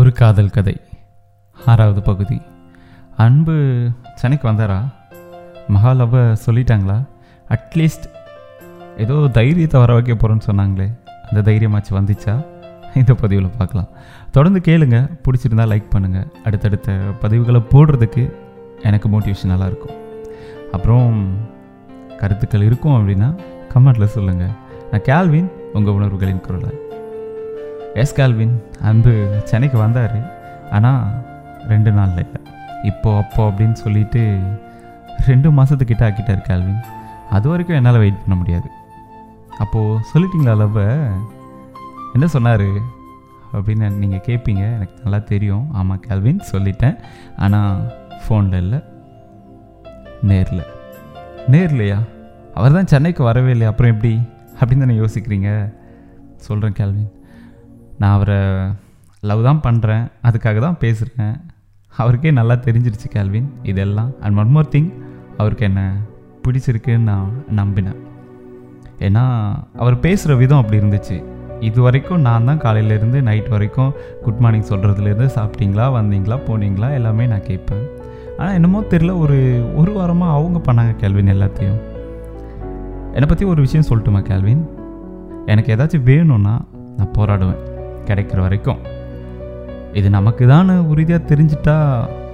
ஒரு காதல் கதை. ஆறாவது பகுதி. அன்பு சென்னைக்கு வந்தாரா? மகா சொல்லிட்டாங்களா? அட்லீஸ்ட் ஏதோ தைரியத்தை வர வைக்க போகிறோன்னு சொன்னாங்களே. அந்த தைரியமாச்சு வந்துச்சா? இந்த பதிவில் பார்க்கலாம். தொடர்ந்து கேளுங்க. பிடிச்சிருந்தா லைக் பண்ணுங்கள் அடுத்தடுத்த பதிவுகளை போடுறதுக்கு எனக்கு மோட்டிவேஷன் நல்லாயிருக்கும் அப்புறம் கருத்துக்கள் இருக்கும் அப்படின்னா கமெண்ட்டில் சொல்லுங்கள் நான் கேல்வின் உங்கள் உணர்வுகளின் குரலை எஸ் கால்வின் அன்பு சென்னைக்கு வந்தார். ஆனால் ரெண்டு நாளில் இல்லை. இப்போ அப்போ அப்படின்னு சொல்லிட்டு ரெண்டு மாதத்துக்கிட்ட ஆக்கிட்டார் கால்வின். அது வரைக்கும் என்னால் வெயிட் பண்ண முடியாது. அப்போது சொல்லிட்டீங்களா லவ்வை என்ன சொன்னார்? அப்படின்னு நீங்கள் கேட்பீங்க எனக்கு நல்லா தெரியும். ஆமாம் கேல்வின் சொல்லிட்டேன். ஆனால் ஃபோனில் இல்லை. நேரில். நேர்லையா? அவர் தான் சென்னைக்கு வரவே இல்லையா? அப்புறம் எப்படி? அப்படின்னு தானே யோசிக்கிறீங்க? சொல்கிறேன் கேள்வின் நான் அவரை லவ் தான் பண்ணுறேன் அதுக்காக தான் பேசுகிறேன் அவருக்கே நல்லா தெரிஞ்சிருச்சு கேள்வின் இதெல்லாம். அண்ட் ஒன் மோர் திங் அவருக்கு என்ன பிடிச்சிருக்குன்னு நான் நம்பினேன். ஏன்னா அவர் பேசுகிற விதம் அப்படி இருந்துச்சு. இது வரைக்கும் நான் தான் காலையிலேருந்து நைட் வரைக்கும் குட் மார்னிங் சொல்கிறதுலேருந்து சாப்பிட்டீங்களா வந்தீங்களா போனீங்களா எல்லாமே நான் கேட்பேன். ஆனால் என்னமோ தெரில ஒரு ஒரு வாரமாக அவங்க பண்ணாங்க கேள்வின் எல்லாத்தையும். என்னை பற்றி ஒரு விஷயம் சொல்லட்டுமா கேள்வின் எனக்கு ஏதாச்சும் வேணும்னா நான் போராடுவேன். கிடைக்கிற வரைக்கும். இது நமக்கு தான் உறுதியாக தெரிஞ்சிட்டா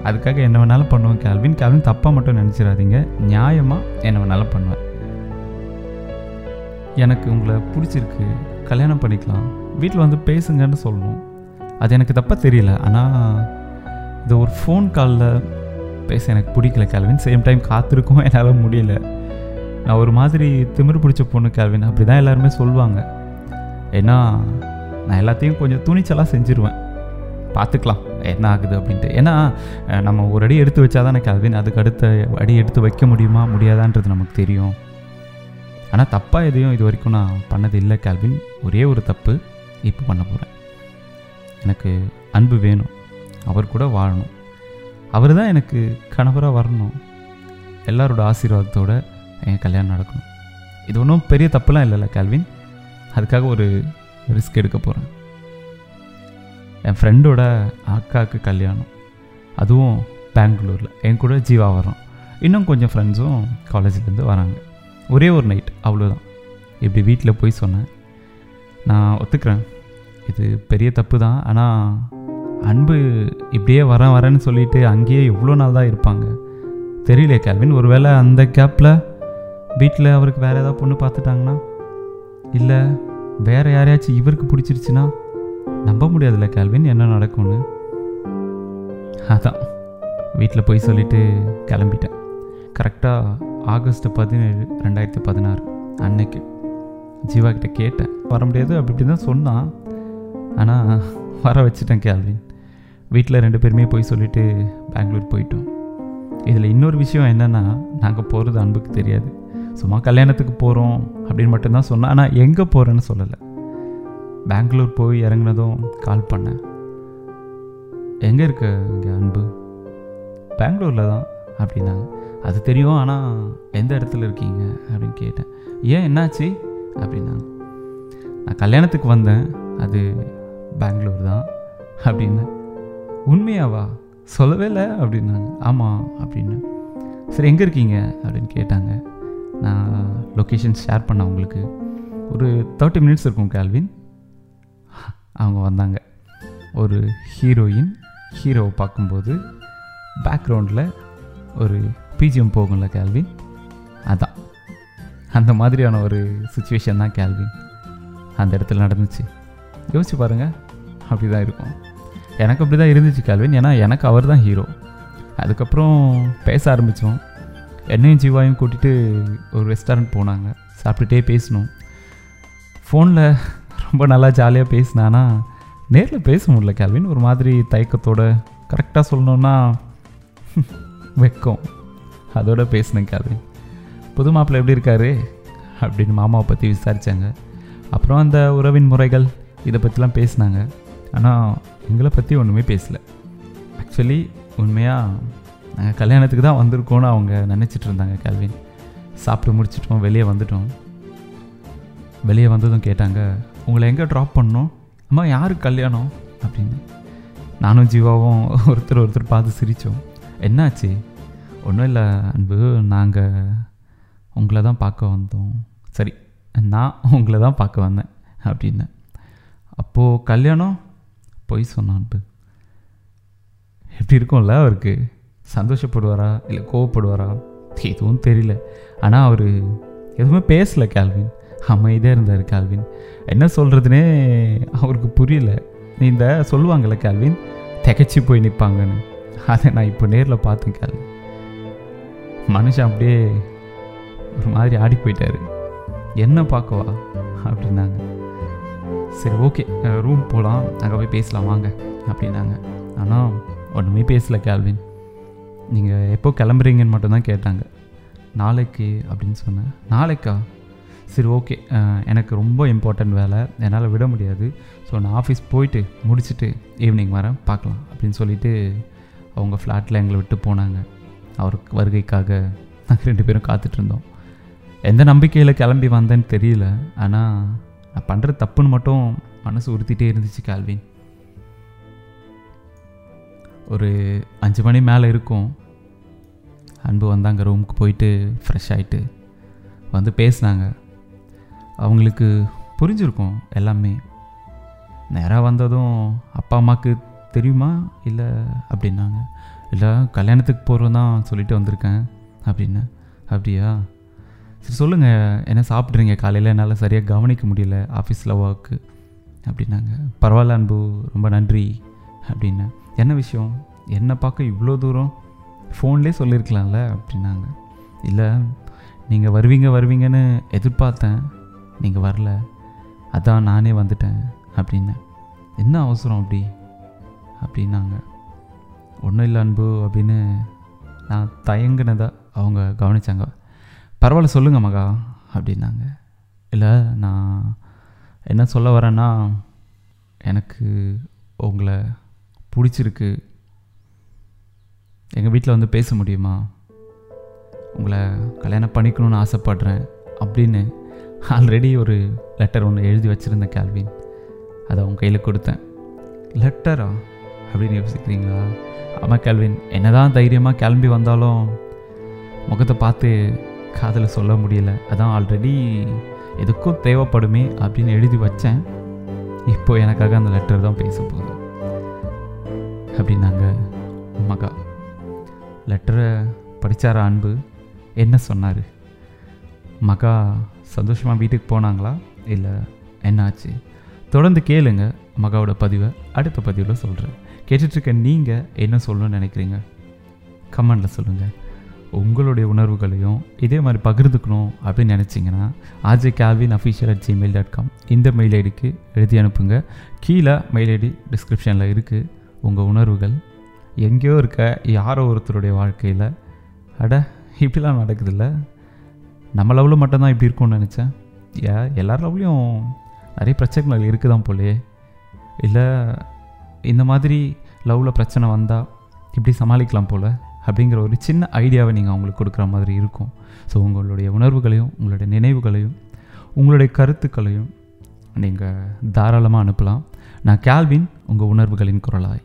அதுக்காக என்ன வேணாலும் பண்ணுவேன் கேள்வின் கேள்வின் தப்பாக மட்டும் நினச்சிடாதீங்க. நியாயமாக என்ன வேணாலும் பண்ணுவேன். எனக்கு உங்களை பிடிச்சிருக்கு. கல்யாணம் பண்ணிக்கலாம். வீட்டில் வந்து பேசுங்கன்னு சொல்லணும். அது எனக்கு தப்பாக தெரியல. ஆனால் இது ஒரு ஃபோன் காலில் பேச எனக்கு பிடிக்கல கேள்வின் சேம் டைம் காத்திருக்கும் என்னால் முடியல. நான் ஒரு மாதிரி திமிரு பிடிச்ச பொண்ணு கேள்வின் அப்படி தான் எல்லாருமே சொல்லுவாங்க. ஏன்னா நான் எல்லாத்தையும் கொஞ்சம் துணிச்சலாக செஞ்சுருவேன். பார்த்துக்கலாம் என்ன ஆகுது அப்படின்ட்டு. ஏன்னா நம்ம ஒரு அடி எடுத்து வச்சா தானே கேள்வின் அதுக்கு அடுத்த அடி எடுத்து வைக்க முடியுமா முடியாதான்றது நமக்கு தெரியும். ஆனால் தப்பாக எதையும் இது வரைக்கும் நான் பண்ணது இல்லை கேல்வின். ஒரே ஒரு தப்பு இப்போ பண்ண போகிறேன் எனக்கு அன்பு வேணும். அவர் கூட வாழணும். அவர் தான் எனக்கு கணவராக வரணும். எல்லாரோட ஆசீர்வாதத்தோட என் கல்யாணம் நடக்கணும். இது ஒன்றும் பெரிய தப்புலாம் இல்லைல்ல கேல்வின். அதுக்காக ஒரு ரிஸ்க் எடுக்க போகிறேன் என் ஃப்ரெண்டோட அக்காவுக்கு கல்யாணம். அதுவும் பெங்களூரில். என் கூட ஜீவா வரோம் இன்னும் கொஞ்சம் ஃப்ரெண்ட்ஸும் காலேஜ்லேருந்து வராங்க. ஒரே ஒரு நைட் அவ்வளோதான் இப்படி வீட்டில் போய் சொன்னேன். நான் ஒத்துக்கிறேன். இது பெரிய தப்பு தான் ஆனால் அன்பு இப்படியே வரேன் வரேன்னு சொல்லிட்டு அங்கேயே எவ்வளோ நாள் தான் இருப்பாங்க. தெரியல கேல்வின் ஒருவேளை அந்த கேப்பில் வீட்டில் அவருக்கு வேறு ஏதாவது பொண்ணு பார்த்துட்டாங்கன்னா? இல்லை வேறு யாரையாச்சும் இவருக்கு பிடிச்சிருச்சுன்னா நம்ப முடியாதுல்ல கேள்வின் என்ன நடக்கும்னு. அதான். வீட்டில் போய் சொல்லிட்டு கிளம்பிட்டேன். கரெக்டாக ஆகஸ்ட் பதினேழு ரெண்டாயிரத்தி பதினாறு அன்னைக்கு. ஜீவா கிட்ட கேட்டேன். வர முடியாது அப்படி இப்படி தான் சொன்னான். ஆனால் வர வச்சுட்டேன் கேள்வின் வீட்டில் ரெண்டு பேருமே போய் சொல்லிவிட்டு பெங்களூர் போயிட்டோம். இதில் இன்னொரு விஷயம் என்னென்னா நாங்கள் போகிறது அன்புக்கு தெரியாது. சும்மா கல்யாணத்துக்கு போகிறோம் அப்படின்னு மட்டும்தான் சொன்னேன் ஆனால் எங்கே போகிறேன்னு சொல்லலை. பெங்களூர் போய் இறங்குனதும் கால் பண்ணேன். எங்கே இருக்க இங்கே அன்பு? பெங்களூரில் தான் அப்படின்னாங்க. அது தெரியும் ஆனால் எந்த இடத்துல இருக்கீங்க அப்படின்னு கேட்டேன். ஏன் என்னாச்சு? அப்படின்னாங்க. நான் கல்யாணத்துக்கு வந்தேன். அது பெங்களூர் தான் அப்படின்னு. உண்மையாவா? சொல்லவே இல்லை அப்படின்னாங்க. ஆமாம் அப்படின்னு. சரி எங்கே இருக்கீங்க? அப்படின்னு கேட்டாங்க. நான் லொக்கேஷன் ஷேர் பண்ணேன் அவங்களுக்கு ஒரு தேர்ட்டி மினிட்ஸ் இருக்கும் கேல்வின் அவங்க வந்தாங்க. ஒரு ஹீரோயின் ஹீரோவை பார்க்கும்போது பேக்ரவுண்டில் ஒரு பிஜிஎம் போகும்ல கேல்வின் அதான். அந்த மாதிரியான ஒரு சுச்சுவேஷன் தான் கேல்வின் அந்த இடத்துல நடந்துச்சு. யோசிச்சு பாருங்கள் அப்படி தான் இருக்கும். எனக்கு அப்படி தான் இருந்துச்சு கேல்வின் ஏன்னா எனக்கு அவர் தான் ஹீரோ அதுக்கப்புறம் பேச ஆரம்பித்தோம் என்னையும் ஜீவாயும் கூட்டிகிட்டு ஒரு ரெஸ்டாரண்ட் போனாங்க. சாப்பிட்டுட்டே பேசணும் ஃபோனில் ரொம்ப நல்லா ஜாலியாக பேசினானா நேரில் பேச முடியல கேள்வின் ஒரு மாதிரி தயக்கத்தோட கரெக்டாக சொல்லணுன்னா வெக்கம். அதோட பேசினேன் கேள்வின் புது மாப்பிள்ளை எப்படி இருக்காரு? அப்படின்னு மாமாவை பற்றி விசாரித்தாங்க அப்புறம் அந்த உறவின் முறைகள் இதை பற்றிலாம் பேசினாங்க. ஆனால் எங்களை பற்றி ஒன்றுமே பேசலை. ஆக்சுவலி உண்மையாக நாங்கள் கல்யாணத்துக்கு தான் வந்திருக்கோன்னு அவங்க நினச்சிட்டு இருந்தாங்க கல்வின். சாப்பிட்டு முடிச்சிட்டோம் வெளியே வந்துட்டோம். வெளியே வந்ததும் கேட்டாங்க உங்களை எங்கே ட்ராப் பண்ணோம் அம்மா யாருக்கு கல்யாணம்? அப்படின்னு. நானும் ஜீவாவும் ஒருத்தர் ஒருத்தர் பார்த்து சிரித்தோம் என்னாச்சு? ஒன்றும் இல்லை அன்பு நாங்கள் உங்களை தான் பார்க்க வந்தோம். சரி நான் உங்களை தான் பார்க்க வந்தேன் அப்படின்னேன் அப்போது கல்யாணம்? பொய் சொன்னான் அன்பு. எப்படி இருக்கும்ல அவருக்கு? சந்தோஷப்படுவாரா? இல்லை கோவப்படுவாரா? எதுவும் தெரியல. ஆனால் அவர் எதுவுமே பேசலை கேல்வின். அமைதியாக இருந்தார் கால்வின். என்ன சொல்கிறதுனே அவருக்கு புரியல. இந்த சொல்லுவாங்கள்ல கால்வின் திகச்சு போய் நிற்பாங்கன்னு அதை நான் இப்போ நேரில் பார்த்தேன் கேள்வி மனுஷன் அப்படியே ஒரு மாதிரி ஆடி போயிட்டாரு. என்ன பார்க்கவா? அப்படின்னாங்க. சரி ஓகே. ரூம் போகலாம் அங்கே போய் பேசலாம். வாங்க. அப்படின்னாங்க. ஆனால் ஒன்றுமே பேசல கால்வின். நீங்கள் எப்போ கிளம்புறீங்கன்னு மட்டும்தான் கேட்டாங்க. நாளைக்கு அப்படின்னு சொன்னேன். நாளைக்கா? சரி ஓகே. எனக்கு ரொம்ப இம்பார்ட்டன்ட் வேலை. என்னால் விட முடியாது. ஸோ நான் ஆஃபீஸ் போயிட்டு முடிச்சுட்டு ஈவினிங் வரேன். பார்க்கலாம் அப்படின்னு சொல்லிட்டு அவங்க ஃப்ளாட்டில் எங்களை விட்டு போனாங்க. அவருக்கு வருகைக்காக நாங்கள் ரெண்டு பேரும் காத்துட்ருந்தோம் எந்த நம்பிக்கையில் கிளம்பி வந்தேன்னு தெரியல. ஆனால் நான் பண்ணுற தப்புன்னு மட்டும் மனசு உறுத்திட்டே இருந்துச்சு கால்வின். ஒரு அஞ்சு மணி மேலே இருக்கும். அன்பு வந்தாங்க ரூமுக்கு போயிட்டு ஃப்ரெஷ் ஆகிட்டு வந்து பேசினாங்க. அவங்களுக்கு புரிஞ்சிருக்கும் எல்லாமே. நேராக வந்ததும் அப்பா அம்மாவுக்கு தெரியுமா? இல்லை அப்படின்னாங்க. இல்லை கல்யாணத்துக்கு போகிறோம் தான் சொல்லிட்டு வந்திருக்கேன் அப்படின்னு. அப்படியா? சரி சொல்லுங்கள் என்ன சாப்பிட்றீங்க? காலையில் என்னால் சரியாக கவனிக்க முடியல. ஆஃபீஸில் ஒர்க்கு அப்படின்னாங்க. பரவாயில்ல அன்பு. ரொம்ப நன்றி அப்படின்னு. என்ன விஷயம்? என்னை பார்க்க இவ்வளோ தூரம் ஃபோன்லேயே சொல்லியிருக்கலாம்ல? அப்படின்னாங்க. இல்லை நீங்கள் வருவீங்க வருவீங்கன்னு எதிர்பார்த்தேன். நீங்கள் வரல. அதான் நானே வந்துட்டேன் அப்படின்னேன் என்ன அவசரம் அப்படி? அப்படின்னாங்க. ஒன்றும் இல்லை அன்பு அப்படின்னு நான் தயங்கினதா அவங்க கவனித்தாங்க பரவாயில்ல சொல்லுங்கள் மகா அப்படின்னாங்க. இல்லை நான் என்ன சொல்ல வரேன்னா எனக்கு உங்களை பிடிச்சிருக்கு. எங்கள் வீட்டில் வந்து பேச முடியுமா? உங்களை கல்யாணம் பண்ணிக்கணும்னு ஆசைப்படுறேன் அப்படின்னு ஆல்ரெடி ஒரு லெட்டர் ஒன்று எழுதி வச்சுருந்தேன் கேள்வின் அதை அவங்க கையில் கொடுத்தேன். லெட்டரா அப்படின்னு யோசிக்கிறீங்களா? ஆமாம் கேல்வின் என்னதான் தைரியமாக கிளம்பி வந்தாலும் முகத்தை பார்த்து காதில் சொல்ல முடியல. அதான் ஆல்ரெடி எதுக்கும் தேவைப்படுமே அப்படின்னு எழுதி வச்சேன். இப்போது எனக்காக அந்த லெட்டர் தான் பேச போகுது. அப்படின்னாங்க மகா லெட்டரை படித்தார அன்பு? என்ன சொன்னார்? மகா சந்தோஷமாக வீட்டுக்கு போனாங்களா? இல்லை என்னாச்சு தொடர்ந்து கேளுங்க மகாவோட பதிவை. அடுத்த பதிவில் சொல்கிறேன் கேட்டுட்ருக்க நீங்கள் என்ன சொல்லணும்னு நினைக்கிறீங்க? கமெண்டில் சொல்லுங்கள் உங்களுடைய உணர்வுகளையும் இதே மாதிரி பகிர்ந்துக்கணும் அப்படின்னு நினச்சிங்கன்னா AJ Kelvin official at Gmail dot com இந்த மெயில் ஐடிக்கு எழுதி அனுப்புங்க. கீழே மெயில் ஐடி டிஸ்கிரிப்ஷனில் இருக்குது உங்கள் உணர்வுகள் எங்கேயோ இருக்க யாரோ ஒருத்தருடைய வாழ்க்கையில் அட இப்படிலாம் நடக்குதுல்ல? நம்ம லெவலில் மட்டும்தான் இப்படி இருக்கும்னு நினச்சேன். ஏ எல்லார் லெவலையும் நிறைய பிரச்சனைகள் இருக்குது தான் போலே இல்லை இந்த மாதிரி லவ்வில் பிரச்சனை வந்தால் இப்படி சமாளிக்கலாம் போல் அப்படிங்கிற ஒரு சின்ன ஐடியாவை நீங்கள் அவங்களுக்கு கொடுக்குற மாதிரி இருக்கும். ஸோ உங்களுடைய உணர்வுகளையும் உங்களுடைய நினைவுகளையும் உங்களுடைய கருத்துக்களையும் நீங்கள் தாராளமாக அனுப்பலாம். நான் கேல்வின் உங்கள் உணர்வுகளின் குரலாய்.